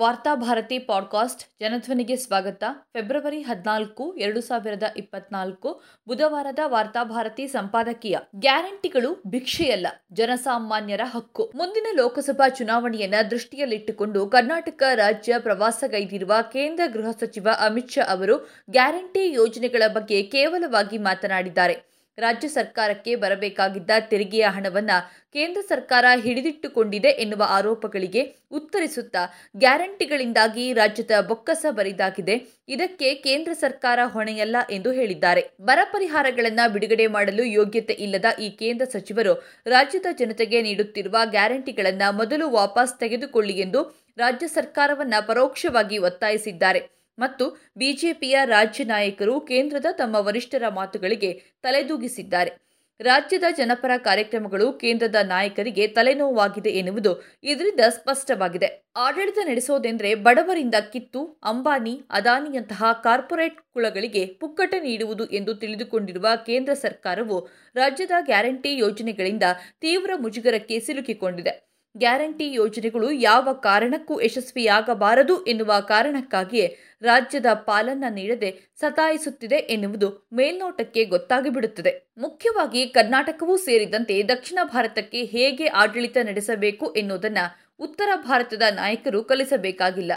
Varthabharati podcast ಜನಧ್ವನಿಗೆ ಸ್ವಾಗತ. February ಹದಿನಾಲ್ಕು, ಎರಡು ಸಾವಿರದ ಇಪ್ಪತ್ನಾಲ್ಕು ಬುಧವಾರದ ವಾರ್ತಾಭಾರತಿ ಸಂಪಾದಕೀಯ. ಗ್ಯಾರಂಟಿಗಳು ಭಿಕ್ಷೆಯಲ್ಲ, ಜನಸಾಮಾನ್ಯರ ಹಕ್ಕು. ಮುಂದಿನ ಲೋಕಸಭಾ ಚುನಾವಣೆಯನ್ನ ದೃಷ್ಟಿಯಲ್ಲಿಟ್ಟುಕೊಂಡು ಕರ್ನಾಟಕ ರಾಜ್ಯ ಪ್ರವಾಸಗೈದಿರುವ ಕೇಂದ್ರ ಗೃಹ ಸಚಿವ ಅಮಿತ್ ಶಾ ಅವರು ಗ್ಯಾರಂಟಿ ಯೋಜನೆಗಳ ಬಗ್ಗೆ ಕೇವಲವಾಗಿ ಮಾತನಾಡಿದ್ದಾರೆ. ರಾಜ್ಯ ಸರ್ಕಾರಕ್ಕೆ ಬರಬೇಕಾಗಿದ್ದ ತೆರಿಗೆಯ ಹಣವನ್ನು ಕೇಂದ್ರ ಸರ್ಕಾರ ಹಿಡಿದಿಟ್ಟುಕೊಂಡಿದೆ ಎನ್ನುವ ಆರೋಪಗಳಿಗೆ ಉತ್ತರಿಸುತ್ತಾ ಗ್ಯಾರಂಟಿಗಳಿಂದಾಗಿ ರಾಜ್ಯದ ಬೊಕ್ಕಸ ಬರಿದಾಗಿದೆ. ಇದಕ್ಕೆ ಕೇಂದ್ರ ಸರ್ಕಾರ ಹೊಣೆಯಲ್ಲ ಎಂದು ಹೇಳಿದ್ದಾರೆ. ಬರ ಪರಿಹಾರಗಳನ್ನು ಬಿಡುಗಡೆ ಮಾಡಲು ಯೋಗ್ಯತೆ ಇಲ್ಲದ ಈ ಕೇಂದ್ರ ಸಚಿವರು ರಾಜ್ಯದ ಜನತೆಗೆ ನೀಡುತ್ತಿರುವ ಗ್ಯಾರಂಟಿಗಳನ್ನು ಮೊದಲು ವಾಪಸ್ ತೆಗೆದುಕೊಳ್ಳಿ ಎಂದು ರಾಜ್ಯ ಸರ್ಕಾರವನ್ನು ಪರೋಕ್ಷವಾಗಿ ಒತ್ತಾಯಿಸಿದ್ದಾರೆ. ಮತ್ತು ಬಿಜೆಪಿಯ ರಾಜ್ಯ ನಾಯಕರು ಕೇಂದ್ರದ ತಮ್ಮ ವರಿಷ್ಠರ ಮಾತುಗಳಿಗೆ ತಲೆದೂಗಿಸಿದ್ದಾರೆ. ರಾಜ್ಯದ ಜನಪರ ಕಾರ್ಯಕ್ರಮಗಳು ಕೇಂದ್ರದ ನಾಯಕರಿಗೆ ತಲೆನೋವಾಗಿದೆ ಎನ್ನುವುದು ಇದರಿಂದ ಸ್ಪಷ್ಟವಾಗಿದೆ. ಆಡಳಿತ ನಡೆಸೋದೆಂದರೆ ಬಡವರಿಂದ ಕಿತ್ತು, ಅಂಬಾನಿ, ಅದಾನಿಯಂತಹ ಕಾರ್ಪೊರೇಟ್ ಕುಳಗಳಿಗೆ ಪುಕ್ಕಟ ನೀಡುವುದು ಎಂದು ತಿಳಿದುಕೊಂಡಿರುವ ಕೇಂದ್ರ ಸರ್ಕಾರವು ರಾಜ್ಯದ ಗ್ಯಾರಂಟಿ ಯೋಜನೆಗಳಿಂದ ತೀವ್ರ ಮುಜುಗರಕ್ಕೆ ಸಿಲುಕಿಕೊಂಡಿದೆ. ಗ್ಯಾರಂಟಿ ಯೋಜನೆಗಳು ಯಾವ ಕಾರಣಕ್ಕೂ ಯಶಸ್ವಿಯಾಗಬಾರದು ಎನ್ನುವ ಕಾರಣಕ್ಕಾಗಿಯೇ ರಾಜ್ಯದ ಪಾಲನ್ನ ನೀಡದೆ ಸತಾಯಿಸುತ್ತಿದೆ ಎನ್ನುವುದು ಮೇಲ್ನೋಟಕ್ಕೆ ಗೊತ್ತಾಗಿಬಿಡುತ್ತದೆ. ಮುಖ್ಯವಾಗಿ ಕರ್ನಾಟಕವೂ ಸೇರಿದಂತೆ ದಕ್ಷಿಣ ಭಾರತಕ್ಕೆ ಹೇಗೆ ಆಡಳಿತ ನಡೆಸಬೇಕು ಎನ್ನುವುದನ್ನು ಉತ್ತರ ಭಾರತದ ನಾಯಕರು ಕಲಿಸಬೇಕಾಗಿಲ್ಲ.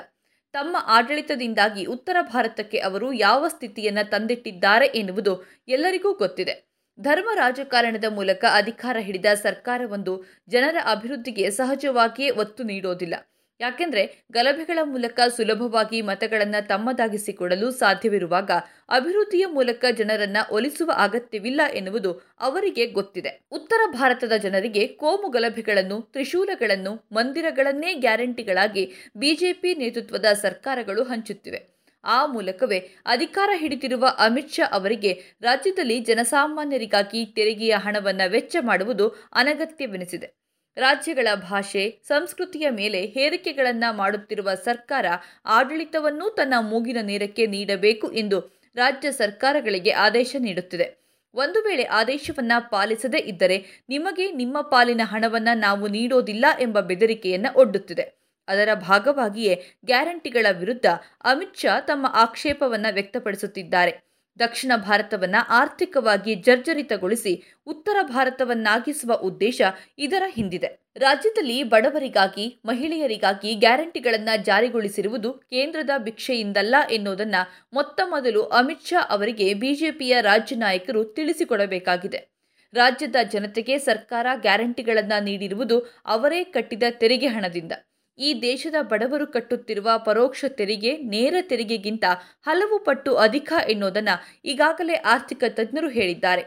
ತಮ್ಮ ಆಡಳಿತದಿಂದಾಗಿ ಉತ್ತರ ಭಾರತಕ್ಕೆ ಅವರು ಯಾವ ಸ್ಥಿತಿಯನ್ನು ತಂದಿಟ್ಟಿದ್ದಾರೆ ಎನ್ನುವುದು ಎಲ್ಲರಿಗೂ ಗೊತ್ತಿದೆ. ಧರ್ಮ ರಾಜಕಾರಣದ ಮೂಲಕ ಅಧಿಕಾರ ಹಿಡಿದ ಸರ್ಕಾರವೊಂದು ಜನರ ಅಭಿವೃದ್ಧಿಗೆ ಸಹಜವಾಗಿಯೇ ಒತ್ತು ನೀಡೋದಿಲ್ಲ. ಯಾಕೆಂದರೆ ಗಲಭೆಗಳ ಮೂಲಕ ಸುಲಭವಾಗಿ ಮತಗಳನ್ನು ತಮ್ಮದಾಗಿಸಿಕೊಡಲು ಸಾಧ್ಯವಿರುವಾಗ ಅಭಿವೃದ್ಧಿಯ ಮೂಲಕ ಜನರನ್ನ ಒಲಿಸುವ ಅಗತ್ಯವಿಲ್ಲ ಎನ್ನುವುದು ಅವರಿಗೆ ಗೊತ್ತಿದೆ. ಉತ್ತರ ಭಾರತದ ಜನರಿಗೆ ಕೋಮು ಗಲಭೆಗಳನ್ನು, ತ್ರಿಶೂಲಗಳನ್ನು, ಮಂದಿರಗಳನ್ನೇ ಗ್ಯಾರಂಟಿಗಳಾಗಿ ಬಿಜೆಪಿ ನೇತೃತ್ವದ ಸರ್ಕಾರಗಳು ಹಂಚುತ್ತಿವೆ. ಆ ಮೂಲಕವೇ ಅಧಿಕಾರ ಹಿಡಿದಿರುವ ಅಮಿತ್ ಶಾ ಅವರಿಗೆ ರಾಜ್ಯದಲ್ಲಿ ಜನಸಾಮಾನ್ಯರಿಗಾಗಿ ತೆರಿಗೆಯ ಹಣವನ್ನು ವೆಚ್ಚ ಮಾಡುವುದು ಅನಗತ್ಯವೆನಿಸಿದೆ. ರಾಜ್ಯಗಳ ಭಾಷೆ, ಸಂಸ್ಕೃತಿಯ ಮೇಲೆ ಹೇರಿಕೆಗಳನ್ನು ಮಾಡುತ್ತಿರುವ ಸರ್ಕಾರ ಆಡಳಿತವನ್ನೂ ತನ್ನ ಮೂಗಿನ ನೇರಕ್ಕೆ ನೀಡಬೇಕು ಎಂದು ರಾಜ್ಯ ಸರ್ಕಾರಗಳಿಗೆ ಆದೇಶ ನೀಡುತ್ತಿದೆ. ಒಂದು ವೇಳೆ ಆದೇಶವನ್ನು ಪಾಲಿಸದೇ ಇದ್ದರೆ ನಿಮಗೆ ನಿಮ್ಮ ಪಾಲಿನ ಹಣವನ್ನು ನಾವು ನೀಡೋದಿಲ್ಲ ಎಂಬ ಬೆದರಿಕೆಯನ್ನು ಒಡ್ಡುತ್ತಿದೆ. ಅದರ ಭಾಗವಾಗಿಯೇ ಗ್ಯಾರಂಟಿಗಳ ವಿರುದ್ಧ ಅಮಿತ್ ಶಾ ತಮ್ಮ ಆಕ್ಷೇಪವನ್ನು ವ್ಯಕ್ತಪಡಿಸುತ್ತಿದ್ದಾರೆ. ದಕ್ಷಿಣ ಭಾರತವನ್ನು ಆರ್ಥಿಕವಾಗಿ ಜರ್ಜರಿತಗೊಳಿಸಿ ಉತ್ತರ ಭಾರತವನ್ನಾಗಿಸುವ ಉದ್ದೇಶ ಇದರ ಹಿಂದಿದೆ. ರಾಜ್ಯದಲ್ಲಿ ಬಡವರಿಗಾಗಿ, ಮಹಿಳೆಯರಿಗಾಗಿ ಗ್ಯಾರಂಟಿಗಳನ್ನು ಜಾರಿಗೊಳಿಸಿರುವುದು ಕೇಂದ್ರದ ಭಿಕ್ಷೆಯಿಂದಲ್ಲ ಎನ್ನುವುದನ್ನು ಮೊತ್ತ ಮೊದಲು ಅಮಿತ್ ಶಾ ಅವರಿಗೆ ಬಿಜೆಪಿಯ ರಾಜ್ಯ ನಾಯಕರು ತಿಳಿಸಿಕೊಡಬೇಕಾಗಿದೆ. ರಾಜ್ಯದ ಜನತೆಗೆ ಸರ್ಕಾರ ಗ್ಯಾರಂಟಿಗಳನ್ನು ನೀಡಿರುವುದು ಅವರೇ ಕಟ್ಟಿದ ತೆರಿಗೆ ಹಣದಿಂದ. ಈ ದೇಶದ ಬಡವರು ಕಟ್ಟುತ್ತಿರುವ ಪರೋಕ್ಷ ತೆರಿಗೆ, ನೇರ ತೆರಿಗೆಗಿಂತ ಹಲವು ಪಟ್ಟು ಅಧಿಕ ಎನ್ನುವುದನ್ನು ಈಗಾಗಲೇ ಆರ್ಥಿಕ ತಜ್ಞರು ಹೇಳಿದ್ದಾರೆ.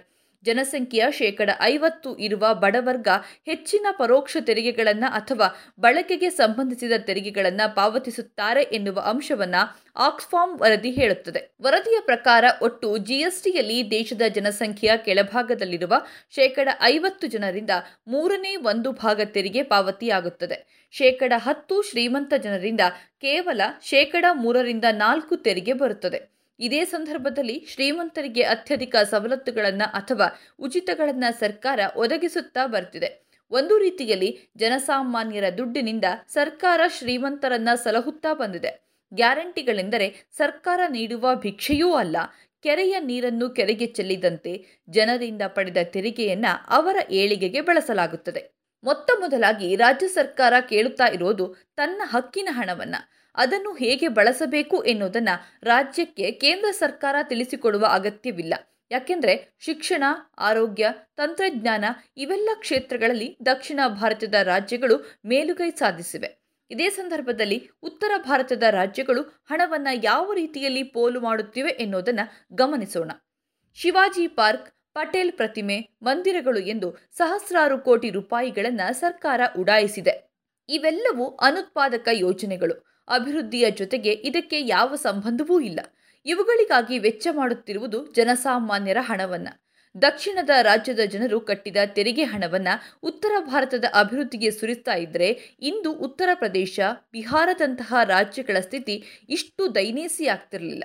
ಜನಸಂಖ್ಯೆಯ ಶೇಕಡ ಐವತ್ತು ಇರುವ ಬಡವರ್ಗ ಹೆಚ್ಚಿನ ಪರೋಕ್ಷ ತೆರಿಗೆಗಳನ್ನು ಅಥವಾ ಬಳಕೆಗೆ ಸಂಬಂಧಿಸಿದ ತೆರಿಗೆಗಳನ್ನು ಪಾವತಿಸುತ್ತಾರೆ ಎನ್ನುವ ಅಂಶವನ್ನ ಆಕ್ಸ್ಫಾರ್ಮ್ ವರದಿ ಹೇಳುತ್ತದೆ. ವರದಿಯ ಪ್ರಕಾರ ಒಟ್ಟು ಜಿಎಸ್ಟಿಯಲ್ಲಿ ದೇಶದ ಜನಸಂಖ್ಯೆಯ ಕೆಳಭಾಗದಲ್ಲಿರುವ ಶೇಕಡ ಐವತ್ತು ಜನರಿಂದ ಮೂರನೇ ಒಂದು ಭಾಗ ತೆರಿಗೆ ಪಾವತಿಯಾಗುತ್ತದೆ. ಶೇಕಡ ಹತ್ತು ಶ್ರೀಮಂತ ಜನರಿಂದ ಕೇವಲ ಶೇಕಡ ಮೂರರಿಂದ ನಾಲ್ಕು ತೆರಿಗೆ ಬರುತ್ತದೆ. ಇದೇ ಸಂದರ್ಭದಲ್ಲಿ ಶ್ರೀಮಂತರಿಗೆ ಅತ್ಯಧಿಕ ಸವಲತ್ತುಗಳನ್ನು ಅಥವಾ ಉಚಿತಗಳನ್ನು ಸರ್ಕಾರ ಒದಗಿಸುತ್ತಾ ಬರ್ತಿದೆ. ಒಂದು ರೀತಿಯಲ್ಲಿ ಜನಸಾಮಾನ್ಯರ ದುಡ್ಡಿನಿಂದ ಸರ್ಕಾರ ಶ್ರೀಮಂತರನ್ನ ಸಲಹುತ್ತಾ ಬಂದಿದೆ. ಗ್ಯಾರಂಟಿಗಳೆಂದರೆ ಸರ್ಕಾರ ನೀಡುವ ಭಿಕ್ಷೆಯೂ ಅಲ್ಲ, ಕೆರೆಯ ನೀರನ್ನು ಕೆರೆಗೆ ಚೆಲ್ಲಿದಂತೆ ಜನರಿಂದ ಪಡೆದ ತೆರಿಗೆಯನ್ನ ಅವರ ಏಳಿಗೆಗೆ ಬಳಸಲಾಗುತ್ತದೆ. ಮೊತ್ತ ಮೊದಲಾಗಿ ರಾಜ್ಯ ಸರ್ಕಾರ ಕೇಳುತ್ತಾ ಇರೋದು ತನ್ನ ಹಕ್ಕಿನ ಹಣವನ್ನ. ಅದನ್ನು ಹೇಗೆ ಬಳಸಬೇಕು ಎನ್ನುವುದನ್ನು ರಾಜ್ಯಕ್ಕೆ ಕೇಂದ್ರ ಸರ್ಕಾರ ತಿಳಿಸಿಕೊಡುವ ಅಗತ್ಯವಿಲ್ಲ. ಯಾಕೆಂದರೆ ಶಿಕ್ಷಣ, ಆರೋಗ್ಯ, ತಂತ್ರಜ್ಞಾನ ಇವೆಲ್ಲ ಕ್ಷೇತ್ರಗಳಲ್ಲಿ ದಕ್ಷಿಣ ಭಾರತದ ರಾಜ್ಯಗಳು ಮೇಲುಗೈ ಸಾಧಿಸಿವೆ. ಇದೇ ಸಂದರ್ಭದಲ್ಲಿ ಉತ್ತರ ಭಾರತದ ರಾಜ್ಯಗಳು ಹಣವನ್ನು ಯಾವ ರೀತಿಯಲ್ಲಿ ಪೋಲು ಮಾಡುತ್ತಿವೆ ಎನ್ನುವುದನ್ನು ಗಮನಿಸೋಣ. ಶಿವಾಜಿ ಪಾರ್ಕ್, ಪಟೇಲ್ ಪ್ರತಿಮೆ, ಮಂದಿರಗಳು ಎಂದು ಸಹಸ್ರಾರು ಕೋಟಿ ರೂಪಾಯಿಗಳನ್ನು ಸರ್ಕಾರ ಉಡಾಯಿಸಿದೆ. ಇವೆಲ್ಲವೂ ಅನುತ್ಪಾದಕ ಯೋಜನೆಗಳು. ಅಭಿವೃದ್ಧಿಯ ಜೊತೆಗೆ ಇದಕ್ಕೆ ಯಾವ ಸಂಬಂಧವೂ ಇಲ್ಲ. ಇವುಗಳಿಗಾಗಿ ವೆಚ್ಚ ಮಾಡುತ್ತಿರುವುದು ಜನಸಾಮಾನ್ಯರ ಹಣವನ್ನ. ದಕ್ಷಿಣದ ರಾಜ್ಯದ ಜನರು ಕಟ್ಟಿದ ತೆರಿಗೆ ಹಣವನ್ನ ಉತ್ತರ ಭಾರತದ ಅಭಿವೃದ್ಧಿಗೆ ಸುರಿಸ್ತಾ ಇದ್ದರೆ ಇಂದು ಉತ್ತರ ಪ್ರದೇಶ, ಬಿಹಾರದಂತಹ ರಾಜ್ಯಗಳ ಸ್ಥಿತಿ ಇಷ್ಟು ದೈನೇಸಿ ಆಗ್ತಿರಲಿಲ್ಲ.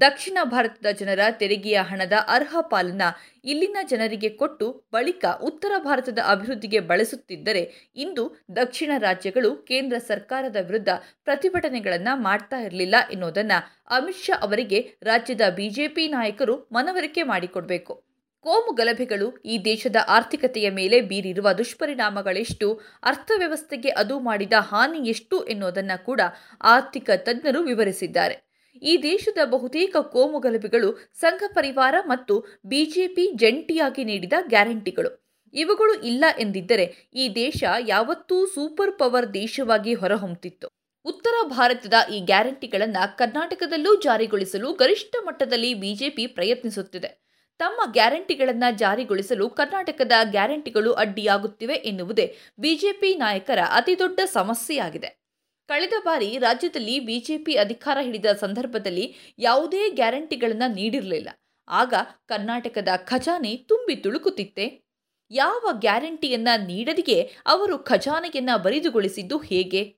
ದಕ್ಷಿಣ ಭಾರತದ ಜನರ ತೆರಿಗೆಯ ಹಣದ ಅರ್ಹ ಪಾಲನ್ನ ಇಲ್ಲಿನ ಜನರಿಗೆ ಕೊಟ್ಟು ಬಳಿಕ ಉತ್ತರ ಭಾರತದ ಅಭಿವೃದ್ಧಿಗೆ ಬಳಸುತ್ತಿದ್ದರೆ ಇಂದು ದಕ್ಷಿಣ ರಾಜ್ಯಗಳು ಕೇಂದ್ರ ಸರ್ಕಾರದ ವಿರುದ್ಧ ಪ್ರತಿಭಟನೆಗಳನ್ನು ಮಾಡ್ತಾ ಇರಲಿಲ್ಲ ಎನ್ನುವುದನ್ನು ಅಮಿತ್ ಶಾ ಅವರಿಗೆ ರಾಜ್ಯದ ಬಿಜೆಪಿ ನಾಯಕರು ಮನವರಿಕೆ ಮಾಡಿಕೊಡಬೇಕು. ಕೋಮು ಗಲಭೆಗಳು ಈ ದೇಶದ ಆರ್ಥಿಕತೆಯ ಮೇಲೆ ಬೀರಿರುವ ದುಷ್ಪರಿಣಾಮಗಳೆಷ್ಟು, ಅರ್ಥವ್ಯವಸ್ಥೆಗೆ ಅದು ಮಾಡಿದ ಹಾನಿ ಎಷ್ಟು ಎನ್ನುವುದನ್ನು ಕೂಡ ಆರ್ಥಿಕ ತಜ್ಞರು ವಿವರಿಸಿದ್ದಾರೆ. ಈ ದೇಶದ ಬಹುತೇಕ ಕೋಮು ಗಲಭೆಗಳು ಸಂಘ ಪರಿವಾರ ಮತ್ತು ಬಿಜೆಪಿ ಜಂಟಿಯಾಗಿ ನೀಡಿದ ಗ್ಯಾರಂಟಿಗಳು. ಇವುಗಳು ಇಲ್ಲ ಎಂದಿದ್ದರೆ ಈ ದೇಶ ಯಾವತ್ತೂ ಸೂಪರ್ ಪವರ್ ದೇಶವಾಗಿ ಹೊರಹೊಮ್ಮುತ್ತಿತ್ತು. ಉತ್ತರ ಭಾರತದ ಈ ಗ್ಯಾರಂಟಿಗಳನ್ನು ಕರ್ನಾಟಕದಲ್ಲೂ ಜಾರಿಗೊಳಿಸಲು ಗರಿಷ್ಠ ಮಟ್ಟದಲ್ಲಿ ಬಿಜೆಪಿ ಪ್ರಯತ್ನಿಸುತ್ತಿದೆ. ತಮ್ಮ ಗ್ಯಾರಂಟಿಗಳನ್ನು ಜಾರಿಗೊಳಿಸಲು ಕರ್ನಾಟಕದ ಗ್ಯಾರಂಟಿಗಳು ಅಡ್ಡಿಯಾಗುತ್ತಿವೆ ಎನ್ನುವುದೇ ಬಿಜೆಪಿ ನಾಯಕರ ಅತಿದೊಡ್ಡ ಸಮಸ್ಯೆಯಾಗಿದೆ. ಕಳೆದ ಬಾರಿ ರಾಜ್ಯದಲ್ಲಿ ಬಿಜೆಪಿ ಅಧಿಕಾರ ಹಿಡಿದ ಸಂದರ್ಭದಲ್ಲಿ ಯಾವುದೇ ಗ್ಯಾರಂಟಿಗಳನ್ನು ನೀಡಿರಲಿಲ್ಲ. ಆಗ ಕರ್ನಾಟಕದ ಖಜಾನೆ ತುಂಬಿ ತುಳುಕುತ್ತಿತ್ತೆ. ಯಾವ ಗ್ಯಾರಂಟಿಯನ್ನ ನೀಡದಿಗೆ ಅವರು ಖಜಾನೆಯನ್ನ ಬರಿದುಗೊಳಿಸಿದ್ದು ಹೇಗೆ?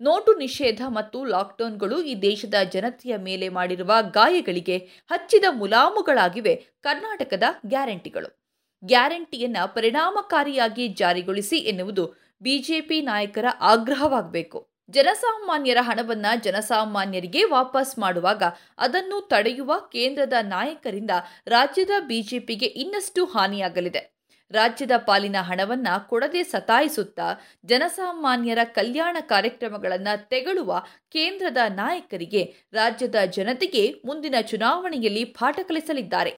ನೋಟು ನಿಷೇಧ ಮತ್ತು ಲಾಕ್ಡೌನ್ಗಳು ಈ ದೇಶದ ಜನತೆಯ ಮೇಲೆ ಮಾಡಿರುವ ಗಾಯಗಳಿಗೆ ಹಚ್ಚಿದ ಮುಲಾಮುಗಳಾಗಿವೆ ಕರ್ನಾಟಕದ ಗ್ಯಾರಂಟಿಗಳು. ಗ್ಯಾರಂಟಿಯನ್ನ ಪರಿಣಾಮಕಾರಿಯಾಗಿ ಜಾರಿಗೊಳಿಸಿ ಎನ್ನುವುದು ಬಿಜೆಪಿ ನಾಯಕರ ಆಗ್ರಹವಾಗಬೇಕು. ಜನಸಾಮಾನ್ಯರ ಹಣವನ್ನು ಜನಸಾಮಾನ್ಯರಿಗೆ ವಾಪಸ್ ಮಾಡುವಾಗ ಅದನ್ನು ತಡೆಯುವ ಕೇಂದ್ರದ ನಾಯಕರಿಂದ ರಾಜ್ಯದ ಬಿಜೆಪಿಗೆ ಇನ್ನಷ್ಟು ಹಾನಿಯಾಗಲಿದೆ. ರಾಜ್ಯದ ಪಾಲಿನ ಹಣವನ್ನು ಕೊಡದೆ ಸತಾಯಿಸುತ್ತಾ ಜನಸಾಮಾನ್ಯರ ಕಲ್ಯಾಣ ಕಾರ್ಯಕ್ರಮಗಳನ್ನು ತೆಗಳುವ ಕೇಂದ್ರದ ನಾಯಕರಿಗೆ ರಾಜ್ಯದ ಜನತೆಗೆ ಮುಂದಿನ ಚುನಾವಣೆಯಲ್ಲಿ ಪಾಠ ಕಲಿಸಲಿದ್ದಾರೆ.